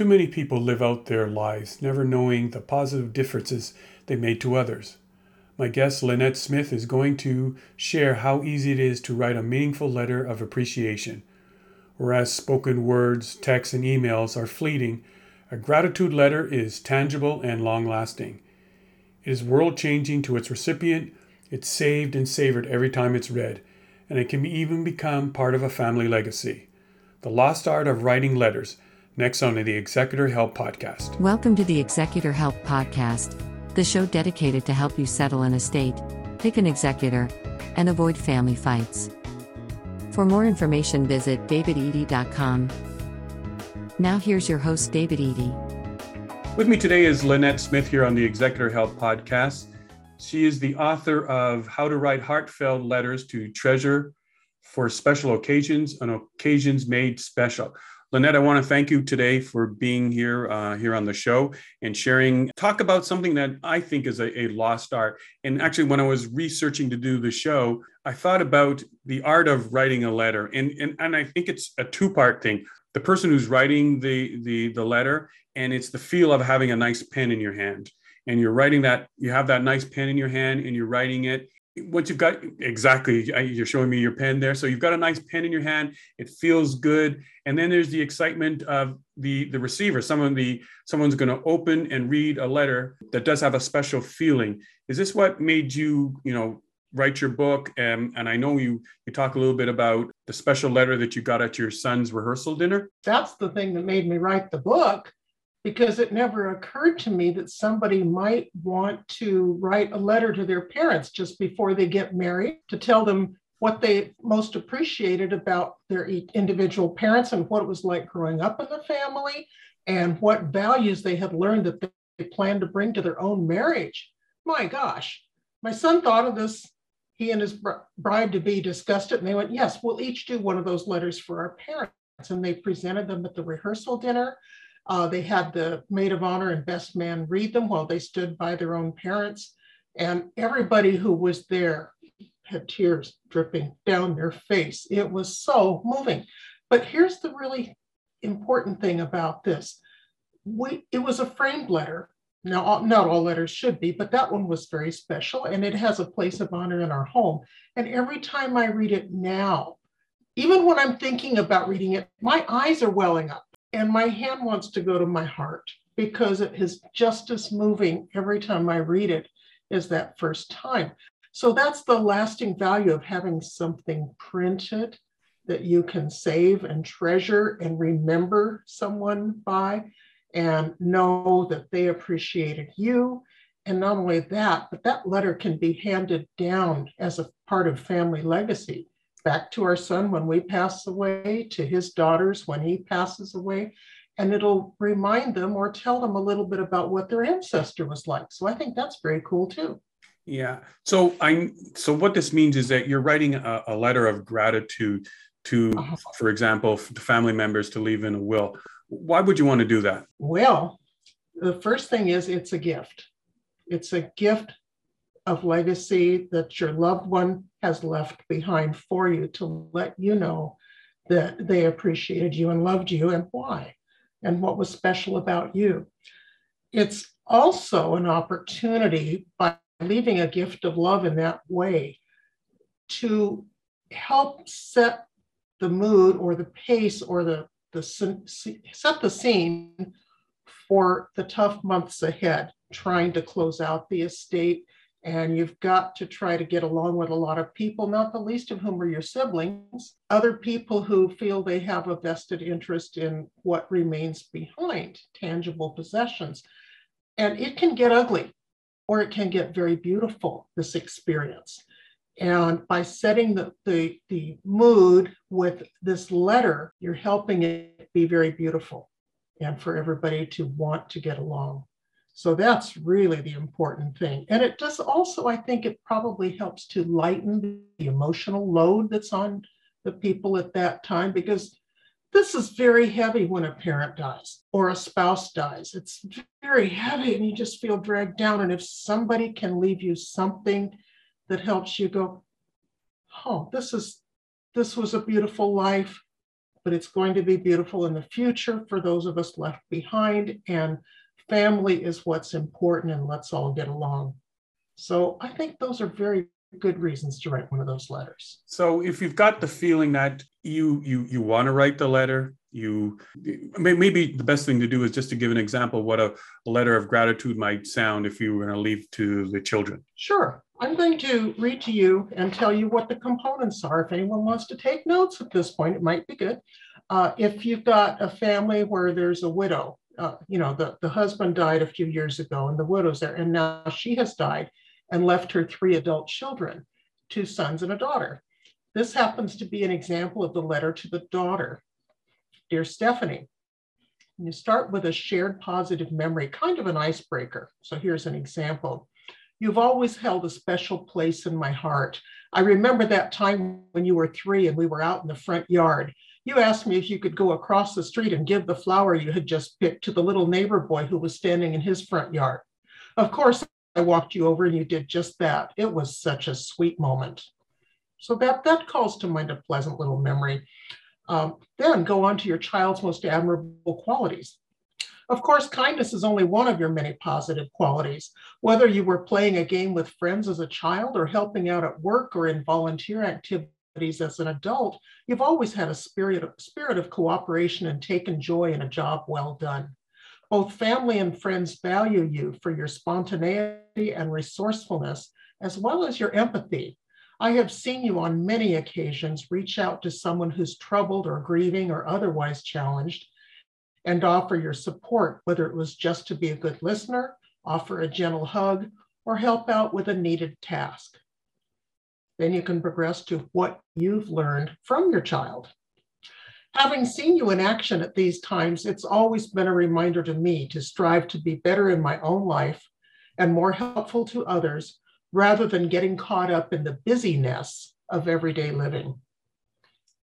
Too many people live out their lives never knowing the positive differences they made to others. My guest, Lynette Smith, is going to share how easy it is to write a meaningful letter of appreciation. Whereas spoken words, texts, and emails are fleeting, a gratitude letter is tangible and long lasting. It is world changing to its recipient, it's saved and savored every time it's read, and it can even become part of a family legacy. The Lost Art of Writing Letters, next on the Executor Help Podcast. Welcome to the Executor Help Podcast, the show dedicated to help you settle an estate, pick an executor, and avoid family fights. For more information, visit davidedey.com. Now, here's your host, David Edey. With me today is Lynette Smith here on the Executor Help Podcast. She is the author of How to Write Heartfelt Letters to Treasure for Special Occasions and Occasions Made Special. Lynette, I want to thank you today for being here uh, here on the show and sharing. Talk about something that I think is a, a, lost art. And actually, when I was researching to do the show, I thought about the art of writing a letter, and and, and I think it's a two part thing. The person who's writing the the the letter, and it's the feel of having a nice pen in your hand, and you're writing that. You have that nice pen in your hand, and you're writing it, once you've got exactly you're showing me your pen there. So you've got a nice pen in your hand. It feels good. And then there's the excitement of the the receiver. Someone the someone's going to open and read a letter that does have a special feeling. Is this what made you you know write your book? And and i know you you talk a little bit about the special letter that you got at your son's rehearsal dinner. That's the thing that made me write the book because it never occurred to me that somebody might want to write a letter to their parents just before they get married to tell them what they most appreciated about their individual parents and what it was like growing up in the family and what values they had learned that they planned to bring to their own marriage. My gosh, my son thought of this. He and his bride to be discussed it, and they went, Yes, we'll each do one of those letters for our parents. And they presented them at the rehearsal dinner. Uh, they had the maid of honor and best man read them while they stood by their own parents. And everybody who was there had tears dripping down their face. It was so moving. But here's the really important thing about this we, it was a framed letter. Now, not all letters should be, but that one was very special and it has a place of honor in our home. And every time I read it now, even when I'm thinking about reading it, my eyes are welling up and my hand wants to go to my heart because it is just as moving every time I read it as that first time. So that's the lasting value of having something printed that you can save and treasure and remember someone by and know that they appreciated you. And not only that, but that letter can be handed down as a part of family legacy back to our son when we pass away, to his daughters when he passes away, and it'll remind them or tell them a little bit about what their ancestor was like. So I think that's very cool too. Yeah. So I so what this means is that you're writing a, a letter of gratitude to, uh-huh. for example, to family members to leave in a will. Why would you want to do that? Well, the first thing is it's a gift. It's a gift of legacy that your loved one has left behind for you to let you know that they appreciated you and loved you and why and what was special about you. It's also an opportunity by leaving a gift of love in that way to help set the mood or the pace or the, the set the scene for the tough months ahead, trying to close out the estate and you've got to try to get along with a lot of people, not the least of whom are your siblings, other people who feel they have a vested interest in what remains behind, tangible possessions. And it can get ugly or it can get very beautiful, this experience. And by setting the, the, the mood with this letter, you're helping it be very beautiful and for everybody to want to get along. So that's really the important thing. And it does also, I think it probably helps to lighten the emotional load that's on the people at that time because this is very heavy when a parent dies or a spouse dies. It's very heavy and you just feel dragged down. And if somebody can leave you something that helps you go, oh, this is this was a beautiful life. but it's going to be beautiful in the future for those of us left behind. And family is what's important, and let's all get along. So I think those are very good reasons to write one of those letters. So if you've got the feeling that you you you want to write the letter, you maybe the best thing to do is just to give an example what a, a letter of gratitude might sound if you were going to leave to the children. Sure. I'm going to read to you and tell you what the components are. If anyone wants to take notes at this point, it might be good. Uh, if you've got a family where there's a widow, uh, you know, the, the husband died a few years ago and the widow's there, and now she has died and left her three adult children, two sons and a daughter. This happens to be an example of the letter to the daughter. Dear Stephanie, you start with a shared positive memory, kind of an icebreaker. So here's an example. You've always held a special place in my heart. I remember that time when you were three and we were out in the front yard. You asked me if you could go across the street and give the flower you had just picked to the little neighbor boy who was standing in his front yard. Of course, I walked you over and you did just that. It was such a sweet moment. So that, that calls to mind a pleasant little memory. Um, then go on to your child's most admirable qualities. Of course, kindness is only one of your many positive qualities. Whether you were playing a game with friends as a child or helping out at work or in volunteer activities as an adult, you've always had a spirit of, spirit of cooperation and taken joy in a job well done. Both family and friends value you for your spontaneity and resourcefulness, as well as your empathy. I have seen you on many occasions reach out to someone who's troubled or grieving or otherwise challenged and offer your support, whether it was just to be a good listener, offer a gentle hug, or help out with a needed task. Then you can progress to what you've learned from your child. Having seen you in action at these times, it's always been a reminder to me to strive to be better in my own life and more helpful to others rather than getting caught up in the busyness of everyday living.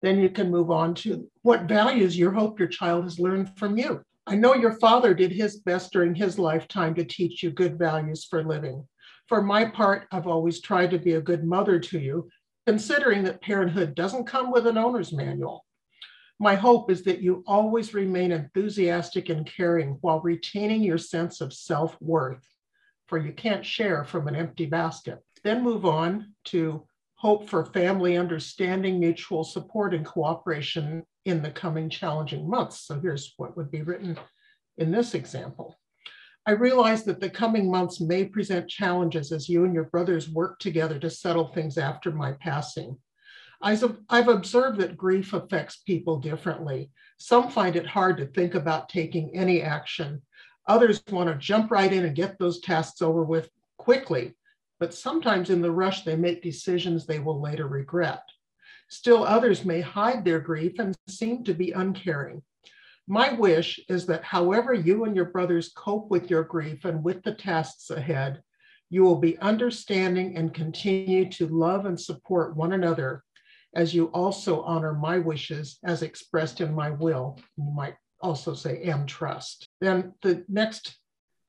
Then you can move on to what values you hope your child has learned from you. I know your father did his best during his lifetime to teach you good values for living. For my part, I've always tried to be a good mother to you, considering that parenthood doesn't come with an owner's manual. My hope is that you always remain enthusiastic and caring while retaining your sense of self worth, for you can't share from an empty basket. Then move on to hope for family understanding, mutual support, and cooperation in the coming challenging months. So here's what would be written in this example. I realize that the coming months may present challenges as you and your brothers work together to settle things after my passing. I've observed that grief affects people differently. Some find it hard to think about taking any action. Others want to jump right in and get those tasks over with quickly, but sometimes in the rush, they make decisions they will later regret. Still, others may hide their grief and seem to be uncaring. My wish is that however you and your brothers cope with your grief and with the tasks ahead, you will be understanding and continue to love and support one another as you also honor my wishes as expressed in my will. You might also say and trust. Then the next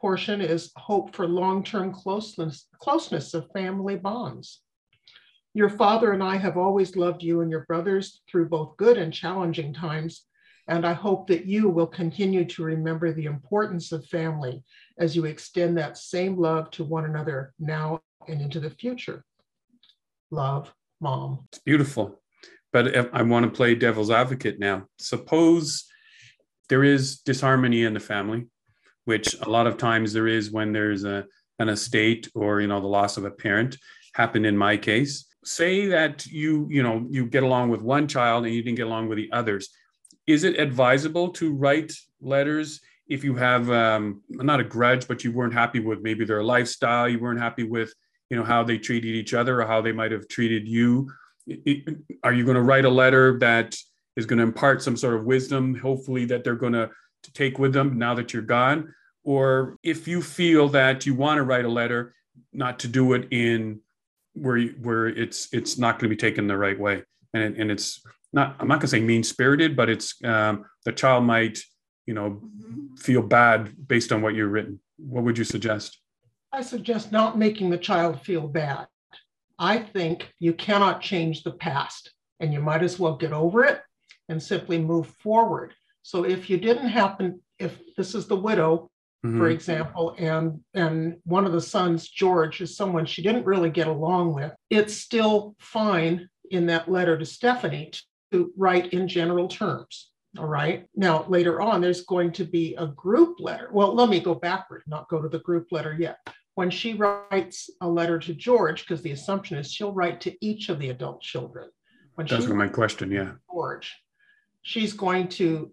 portion is hope for long-term closeness, closeness of family bonds. Your father and I have always loved you and your brothers through both good and challenging times, and I hope that you will continue to remember the importance of family as you extend that same love to one another now and into the future. Love, mom. It's beautiful. But I want to play devil's advocate now. Suppose there is disharmony in the family, which a lot of times there is when there's a, an estate or you know the loss of a parent happened in my case say that you you know you get along with one child and you didn't get along with the others is it advisable to write letters if you have um, not a grudge but you weren't happy with maybe their lifestyle you weren't happy with you know how they treated each other or how they might have treated you? Are you going to write a letter that is going to impart some sort of wisdom hopefully that they're going to take with them now that you're gone? Or if you feel that you want to write a letter not to do it in where where it's it's not going to be taken the right way and and it's not i'm not going to say mean spirited but it's um, the child might you know feel bad based on what you've written what would you suggest i suggest not making the child feel bad i think you cannot change the past and you might as well get over it and simply move forward. So if you didn't happen, if this is the widow, mm-hmm. for example, and and one of the sons, George, is someone she didn't really get along with, it's still fine in that letter to Stephanie to write in general terms. All right. Now, later on, there's going to be a group letter. Well, let me go backward, not go to the group letter yet. When she writes a letter to George, because the assumption is she'll write to each of the adult children. When That's my question. Yeah. George, she's going to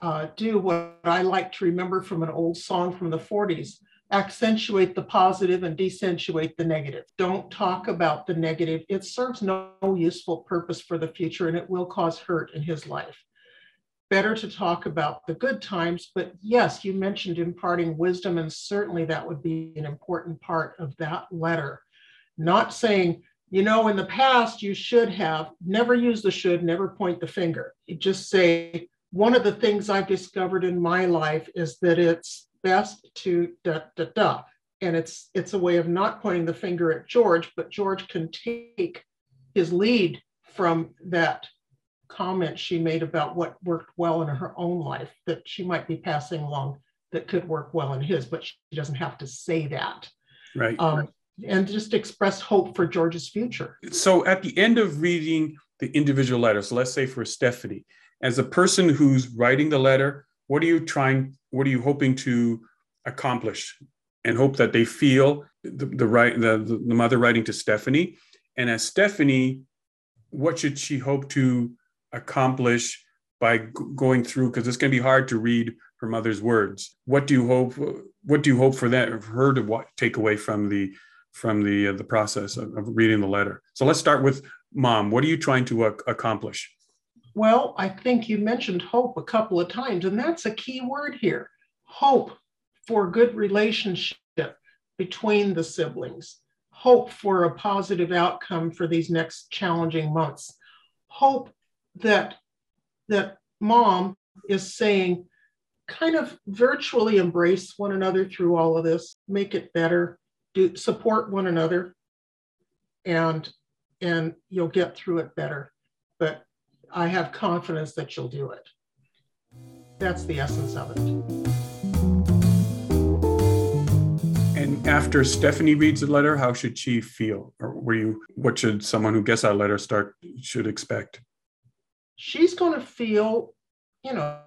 uh, do what I like to remember from an old song from the 40s accentuate the positive and decentuate the negative. Don't talk about the negative. It serves no useful purpose for the future and it will cause hurt in his life. Better to talk about the good times, but yes, you mentioned imparting wisdom, and certainly that would be an important part of that letter. Not saying, you know, in the past you should have, never use the should, never point the finger. You just say, one of the things I've discovered in my life is that it's best to da da da. And it's it's a way of not pointing the finger at George, but George can take his lead from that comment she made about what worked well in her own life that she might be passing along that could work well in his, but she doesn't have to say that. Right. Um, and just express hope for George's future. So at the end of reading the individual letters, let's say for Stephanie, as a person who's writing the letter, what are you trying what are you hoping to accomplish? And hope that they feel the, the right the, the mother writing to stephanie. And as stephanie what should she hope to accomplish by g- going through? Because it's going to be hard to read her mother's words. What do you hope what do you hope for that for her to what, take away from the from the uh, the process of, of, reading the letter? So let's start with mom. What are you trying to uh, accomplish well, I think you mentioned hope a couple of times, and that's a key word here. Hope for good relationship between the siblings, hope for a positive outcome for these next challenging months, hope that that mom is saying kind of virtually embrace one another through all of this, make it better, do support one another, and and you'll get through it better. But I have confidence that you'll do it. That's the essence of it. And after Stephanie reads the letter, how should she feel? Or were you what should someone who gets that letter start should expect? She's going to feel, you know,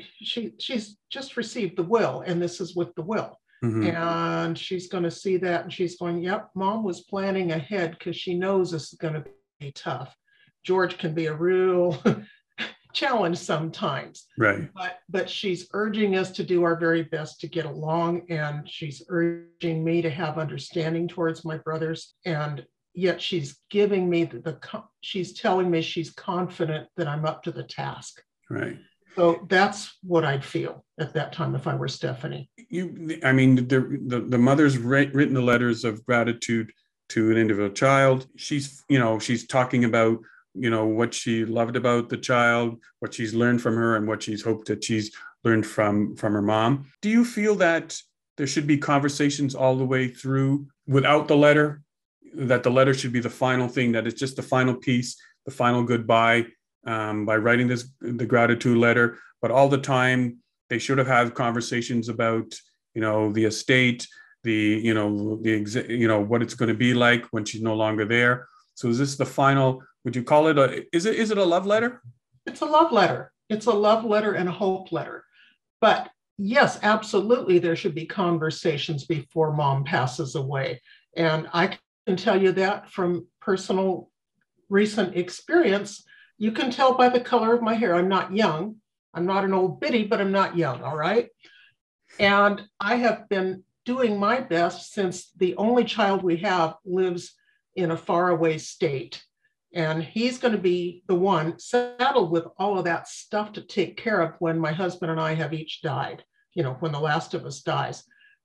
she she's just received the will, and this is with the will. Mm-hmm. And she's going to see that and she's going, Yep, mom was planning ahead because she knows this is going to be tough. George can be a real challenge sometimes. Right. But but she's urging us to do our very best to get along and she's urging me to have understanding towards my brothers and yet she's giving me the, the she's telling me she's confident that I'm up to the task. Right. So that's what I'd feel at that time if I were Stephanie. You, I mean, the the, the mother's written the letters of gratitude to an individual child. She's, you know, she's talking about you know what she loved about the child what she's learned from her and what she's hoped that she's learned from from her mom. Do you feel that there should be conversations all the way through without the letter? That the letter should be the final thing that it's just the final piece the final goodbye um, by writing this the gratitude letter but all the time they should have had conversations about you know the estate the you know the you know what it's going to be like when she's no longer there. So is this the final would you call it a is it is it a love letter? It's a love letter. It's a love letter and a hope letter. But yes absolutely there should be conversations before mom passes away. And i can tell you that from personal recent experience. You can tell by the color of my hair. I'm not young. I'm not an old biddy but i'm not young all right? And i have been doing my best since the only child we have lives in a faraway state and he's going to be the one saddled with all of that stuff to take care of when my husband and I have each died, you know, when the last of us dies.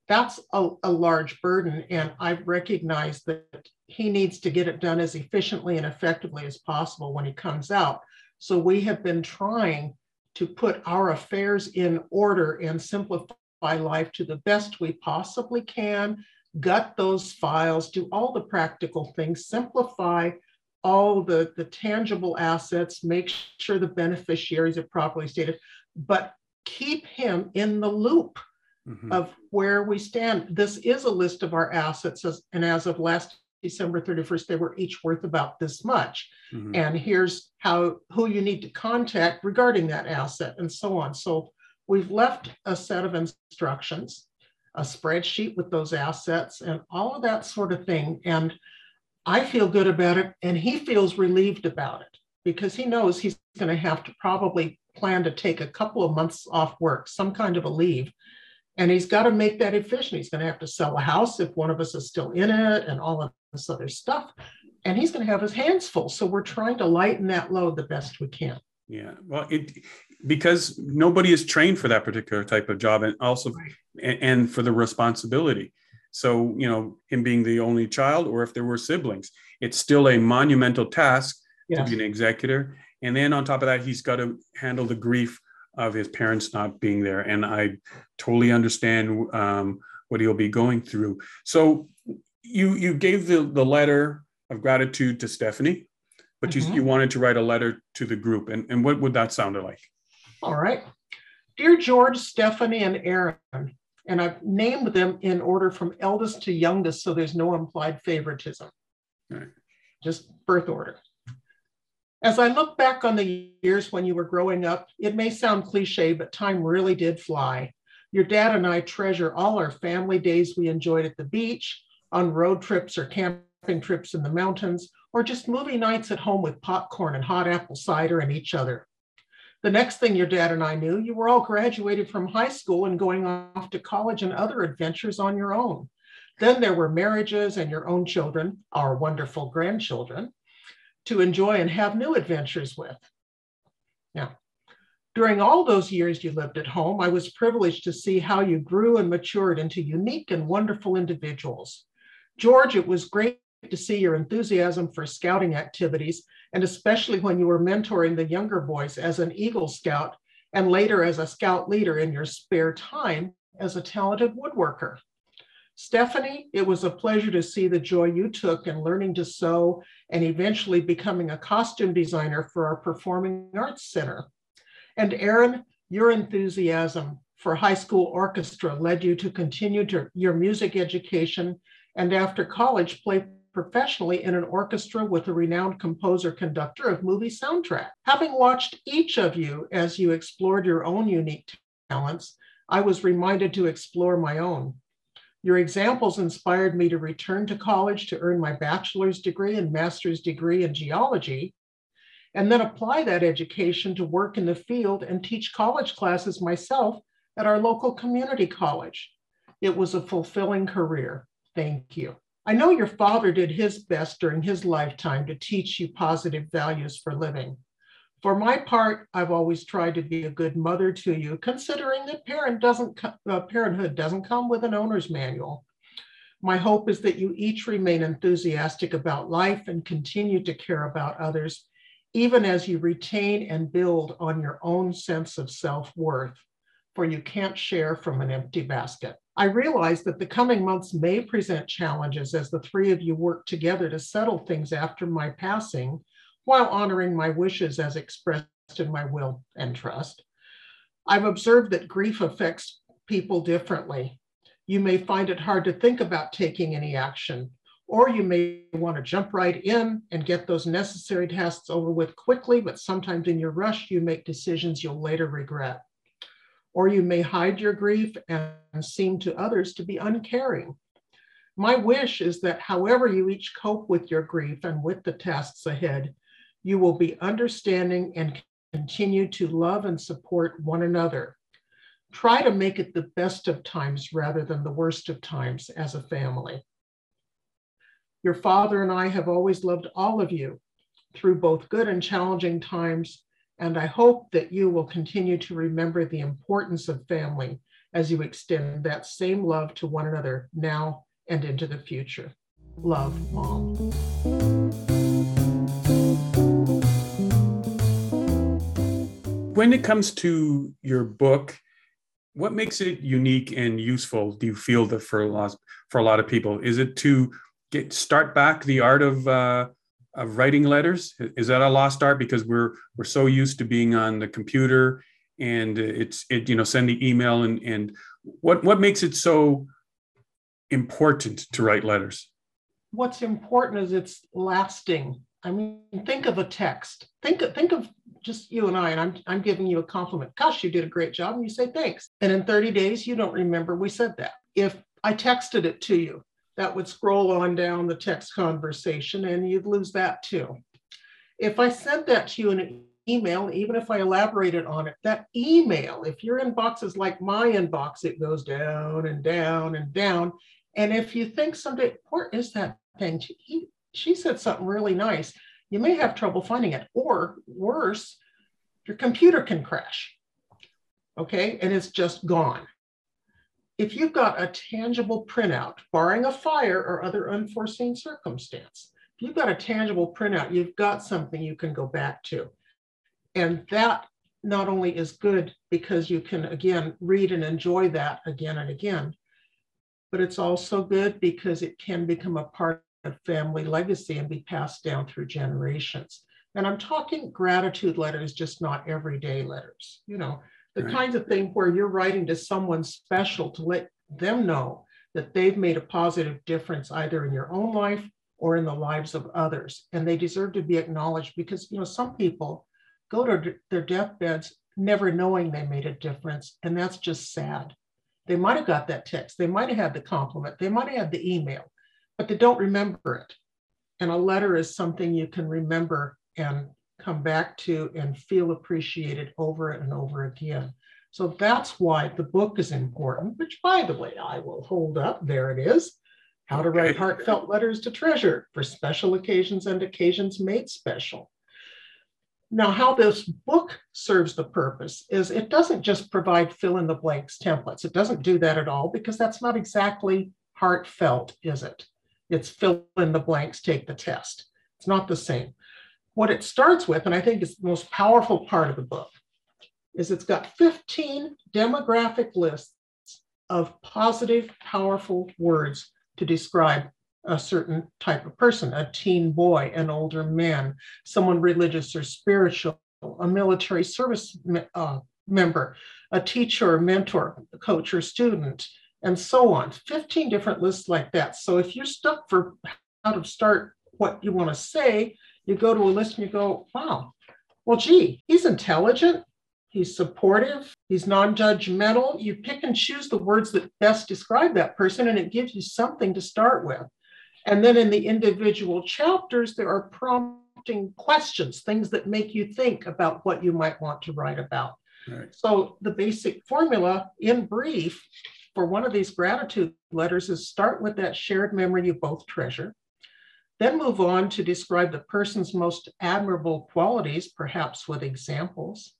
That's a, a large burden. And I've recognized that he needs to get it done as efficiently and effectively as possible when he comes out. So we have been trying to put our affairs in order and simplify life to the best we possibly can, gut those files, do all the practical things, simplify all the, the tangible assets, make sure the beneficiaries are properly stated, but keep him in the loop mm-hmm. of where we stand. This is a list of our assets, as, and as of last December 31st, they were each worth about this much. Mm-hmm. And here's how who you need to contact regarding that asset and so on. So we've left a set of instructions, a spreadsheet with those assets and all of that sort of thing. And I feel good about it, and he feels relieved about it because he knows he's going to have to probably plan to take a couple of months off work, some kind of a leave. And he's got to make that efficient. He's going to have to sell a house if one of us is still in it and all of this other stuff. And he's going to have his hands full. So we're trying to lighten that load the best we can. Yeah. Well, it because nobody is trained for that particular type of job and also right. and, and for the responsibility. So, you know, him being the only child, or if there were siblings, it's still a monumental task yes. to be an executor. And then on top of that, he's got to handle the grief of his parents not being there. And I totally understand um, what he'll be going through. So you you gave the, the letter of gratitude to Stephanie, but mm-hmm. you, you wanted to write a letter to the group. And, and what would that sound like? All right. Dear George, Stephanie, and Aaron, and I've named them in order from eldest to youngest, so there's no implied favoritism. Right. Just birth order. As I look back on the years when you were growing up, it may sound cliche, but time really did fly. Your dad and I treasure all our family days we enjoyed at the beach, on road trips or camping trips in the mountains, or just movie nights at home with popcorn and hot apple cider and each other. The next thing your dad and I knew, you were all graduated from high school and going off to college and other adventures on your own. Then there were marriages and your own children, our wonderful grandchildren to enjoy and have new adventures with. Now, during all those years you lived at home, I was privileged to see how you grew and matured into unique and wonderful individuals. George, it was great to see your enthusiasm for scouting activities, and especially when you were mentoring the younger boys as an Eagle Scout and later as a scout leader in your spare time as a talented woodworker. Stephanie, it was a pleasure to see the joy you took in learning to sew and eventually becoming a costume designer for our Performing Arts Center. And Aaron, your enthusiasm for high school orchestra led you to continue to your music education and after college play professionally in an orchestra with a renowned composer conductor of movie soundtrack. Having watched each of you as you explored your own unique talents, I was reminded to explore my own. Your examples inspired me to return to college to earn my bachelor's degree and master's degree in geology, and then apply that education to work in the field and teach college classes myself at our local community college. It was a fulfilling career. Thank you. I know your father did his best during his lifetime to teach you positive values for living. For my part, I've always tried to be a good mother to you, considering that parent doesn't uh, parenthood doesn't come with an owner's manual. My hope is that you each remain enthusiastic about life and continue to care about others, even as you retain and build on your own sense of self worth, for you can't share from an empty basket. I realize that the coming months may present challenges as the three of you work together to settle things after my passing while honoring my wishes as expressed in my will and trust. I've observed that grief affects people differently. You may find it hard to think about taking any action, or you may want to jump right in and get those necessary tasks over with quickly, but sometimes in your rush, you make decisions you'll later regret. Or you may hide your grief and seem to others to be uncaring. My wish is that however you each cope with your grief and with the tasks ahead, you will be understanding and continue to love and support one another. Try to make it the best of times rather than the worst of times as a family. Your father and I have always loved all of you through both good and challenging times, and I hope that you will continue to remember the importance of family as you extend that same love to one another now and into the future. Love, Mom. when it comes to your book, what makes it unique and useful? Do you feel that for a lot for a lot of people is it to get start back the art of uh, of writing letters? Is that a lost art because we're we're so used to being on the computer and it's it you know sending email and and what what makes it so important to write letters? What's important is it's lasting. I mean, think of a text. Think of, think of just you and I, and I'm I'm giving you a compliment. Gosh, you did a great job, and you say thanks. And in 30 days, you don't remember we said that. If I texted it to you, that would scroll on down the text conversation, and you'd lose that too. If I sent that to you in an email, even if I elaborated on it, that email, if your inbox is like my inbox, it goes down and down and down. And if you think someday, where is that thing? She, she said something really nice. You may have trouble finding it, or worse, your computer can crash. Okay, and it's just gone. If you've got a tangible printout, barring a fire or other unforeseen circumstance, if you've got a tangible printout, you've got something you can go back to. And that not only is good because you can, again, read and enjoy that again and again, but it's also good because it can become a part of family legacy and be passed down through generations. And I'm talking gratitude letters, just not everyday letters, you know, the right. kinds of thing where you're writing to someone special to let them know that they've made a positive difference either in your own life or in the lives of others. And they deserve to be acknowledged because, you know, some people go to their deathbeds never knowing they made a difference. And that's just sad. They might have got that text, they might have had the compliment, they might have had the email, but they don't remember it. And a letter is something you can remember and come back to and feel appreciated over and over again. So that's why the book is important, which, by the way, I will hold up. There it is How to Write Heartfelt Letters to Treasure for Special Occasions and Occasions Made Special. Now, how this book serves the purpose is it doesn't just provide fill in the blanks templates. It doesn't do that at all because that's not exactly heartfelt, is it? It's fill in the blanks, take the test. It's not the same. What it starts with, and I think is the most powerful part of the book, is it's got 15 demographic lists of positive, powerful words to describe a certain type of person a teen boy, an older man, someone religious or spiritual, a military service uh, member, a teacher, mentor, coach, or student, and so on. 15 different lists like that. So if you're stuck for how to start what you want to say, you go to a list and you go, wow, well, gee, he's intelligent, he's supportive, he's non judgmental. You pick and choose the words that best describe that person, and it gives you something to start with. And then in the individual chapters, there are prompting questions, things that make you think about what you might want to write about. Right. So the basic formula in brief for one of these gratitude letters is start with that shared memory you both treasure. Then move on to describe the person's most admirable qualities, perhaps with examples.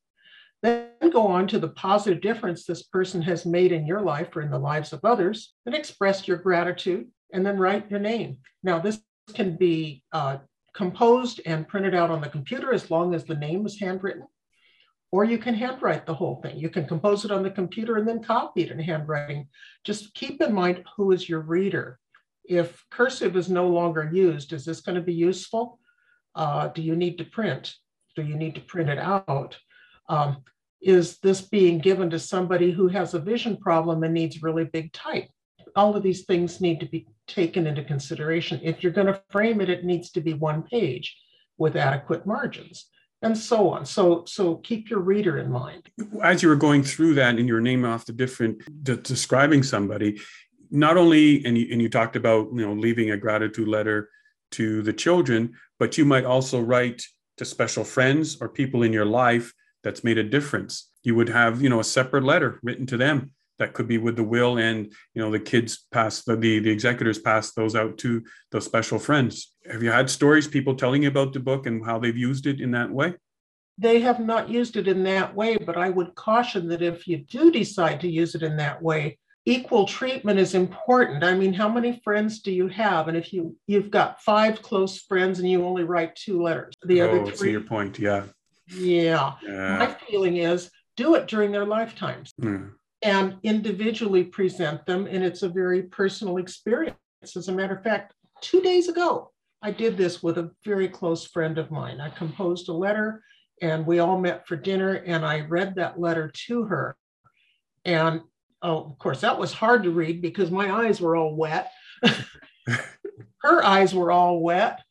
Then go on to the positive difference this person has made in your life or in the lives of others, and express your gratitude and then write your name. Now, this can be uh, composed and printed out on the computer as long as the name is handwritten, or you can handwrite the whole thing. You can compose it on the computer and then copy it in handwriting. Just keep in mind who is your reader. If cursive is no longer used, is this going to be useful? Uh, do you need to print? Do you need to print it out? Um, is this being given to somebody who has a vision problem and needs really big type? All of these things need to be taken into consideration. If you're going to frame it, it needs to be one page with adequate margins and so on. So, so keep your reader in mind. As you were going through that and you were naming off the different, de- describing somebody, not only, and you, and you talked about, you know, leaving a gratitude letter to the children, but you might also write to special friends or people in your life that's made a difference. You would have, you know, a separate letter written to them that could be with the will and you know the kids pass the, the the executors pass those out to those special friends have you had stories people telling you about the book and how they've used it in that way they have not used it in that way but i would caution that if you do decide to use it in that way equal treatment is important i mean how many friends do you have and if you you've got five close friends and you only write two letters the oh, other three your point yeah yeah. yeah my feeling is do it during their lifetimes mm and individually present them. And it's a very personal experience. As a matter of fact, two days ago, I did this with a very close friend of mine. I composed a letter and we all met for dinner and I read that letter to her. And oh, of course, that was hard to read because my eyes were all wet. her eyes were all wet,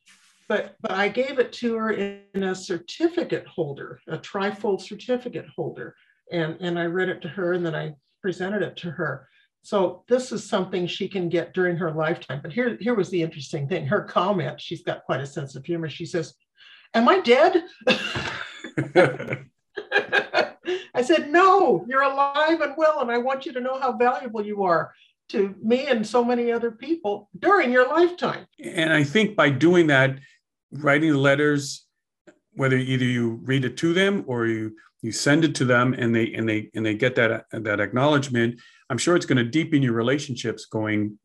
but but I gave it to her in a certificate holder, a trifold certificate holder, and and I read it to her and then I presented it to her. So this is something she can get during her lifetime. But here here was the interesting thing. Her comment. She's got quite a sense of humor. She says, "Am I dead?" I said, No, you're alive and well, and I want you to know how valuable you are to me and so many other people during your lifetime. And I think by doing that, writing the letters, whether either you read it to them or you you send it to them and they and they and they get that that acknowledgement, I'm sure it's going to deepen your relationships going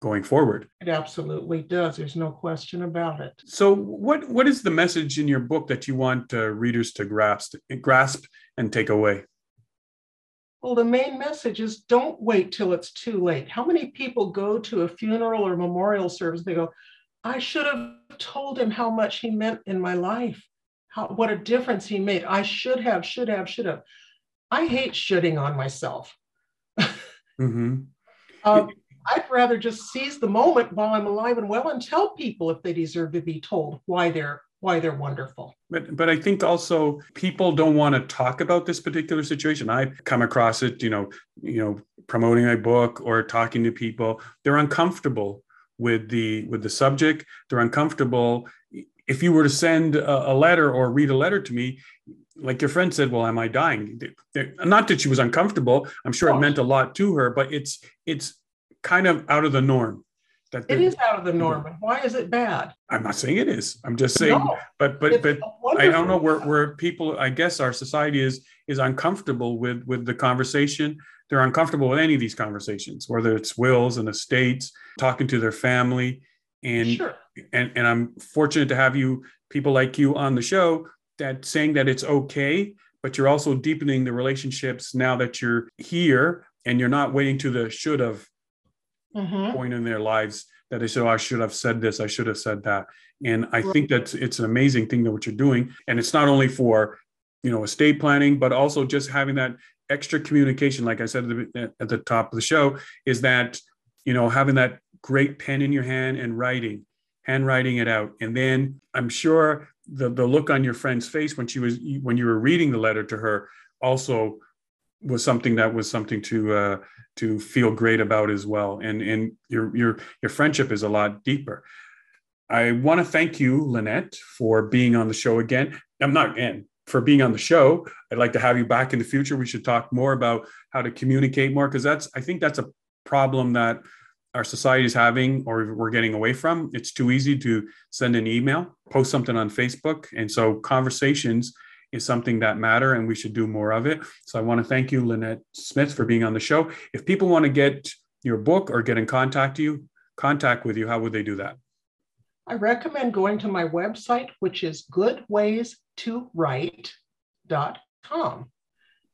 going forward. It absolutely does. There's no question about it. So, what what is the message in your book that you want uh, readers to grasp grasp and take away? Well, the main message is don't wait till it's too late. How many people go to a funeral or memorial service? They go, I should have told him how much he meant in my life, how what a difference he made. I should have, should have, should have. I hate shitting on myself. mm-hmm. um, I'd rather just seize the moment while I'm alive and well and tell people if they deserve to be told why they're why they're wonderful. But but I think also people don't want to talk about this particular situation. I've come across it, you know, you know, promoting my book or talking to people. They're uncomfortable with the with the subject. They're uncomfortable. If you were to send a, a letter or read a letter to me, like your friend said, well, am I dying? Not that she was uncomfortable. I'm sure it meant a lot to her, but it's it's kind of out of the norm. That it is out of the norm. Why is it bad? I'm not saying it is. I'm just saying, no, but but but. I don't know where where people. I guess our society is is uncomfortable with with the conversation. They're uncomfortable with any of these conversations, whether it's wills and estates, talking to their family, and sure. and and I'm fortunate to have you people like you on the show that saying that it's okay, but you're also deepening the relationships now that you're here and you're not waiting to the should have mm-hmm. point in their lives that they say, oh, I should have said this, I should have said that. And I right. think that's it's an amazing thing that what you're doing. And it's not only for, you know, estate planning, but also just having that extra communication, like I said at the, at the top of the show, is that, you know, having that great pen in your hand and writing, handwriting it out. And then I'm sure the, the look on your friend's face when she was when you were reading the letter to her also was something that was something to uh, to feel great about as well. And and your your your friendship is a lot deeper. I want to thank you, Lynette, for being on the show again. I'm not again for being on the show. I'd like to have you back in the future. We should talk more about how to communicate more because that's I think that's a problem that our society is having or we're getting away from. It's too easy to send an email, post something on Facebook, and so conversations is something that matter and we should do more of it. So I want to thank you, Lynette Smith, for being on the show. If people want to get your book or get in contact you, contact with you, how would they do that? I recommend going to my website, which is goodways2write.com.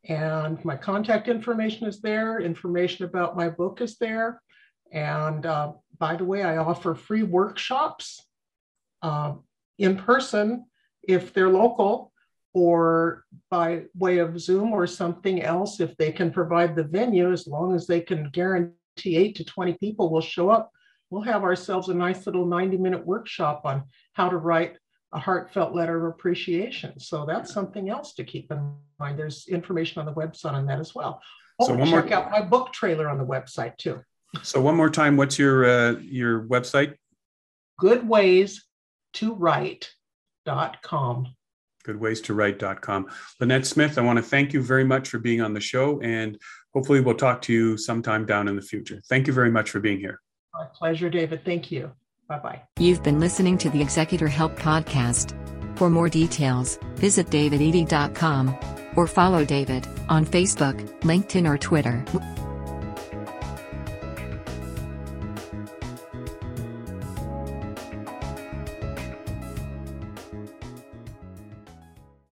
And my contact information is there, information about my book is there. And uh, by the way, I offer free workshops uh, in person if they're local or by way of Zoom or something else, if they can provide the venue, as long as they can guarantee eight to 20 people will show up, we'll have ourselves a nice little 90 minute workshop on how to write a heartfelt letter of appreciation. So that's something else to keep in mind. There's information on the website on that as well. Oh, so one check more... out my book trailer on the website too. So one more time, what's your uh, your website? Goodways2write.com goodways2write.com. Lynette Smith, I want to thank you very much for being on the show, and hopefully we'll talk to you sometime down in the future. Thank you very much for being here. My pleasure, David. Thank you. Bye bye. You've been listening to the Executor Help Podcast. For more details, visit davidedey.com or follow David on Facebook, LinkedIn, or Twitter.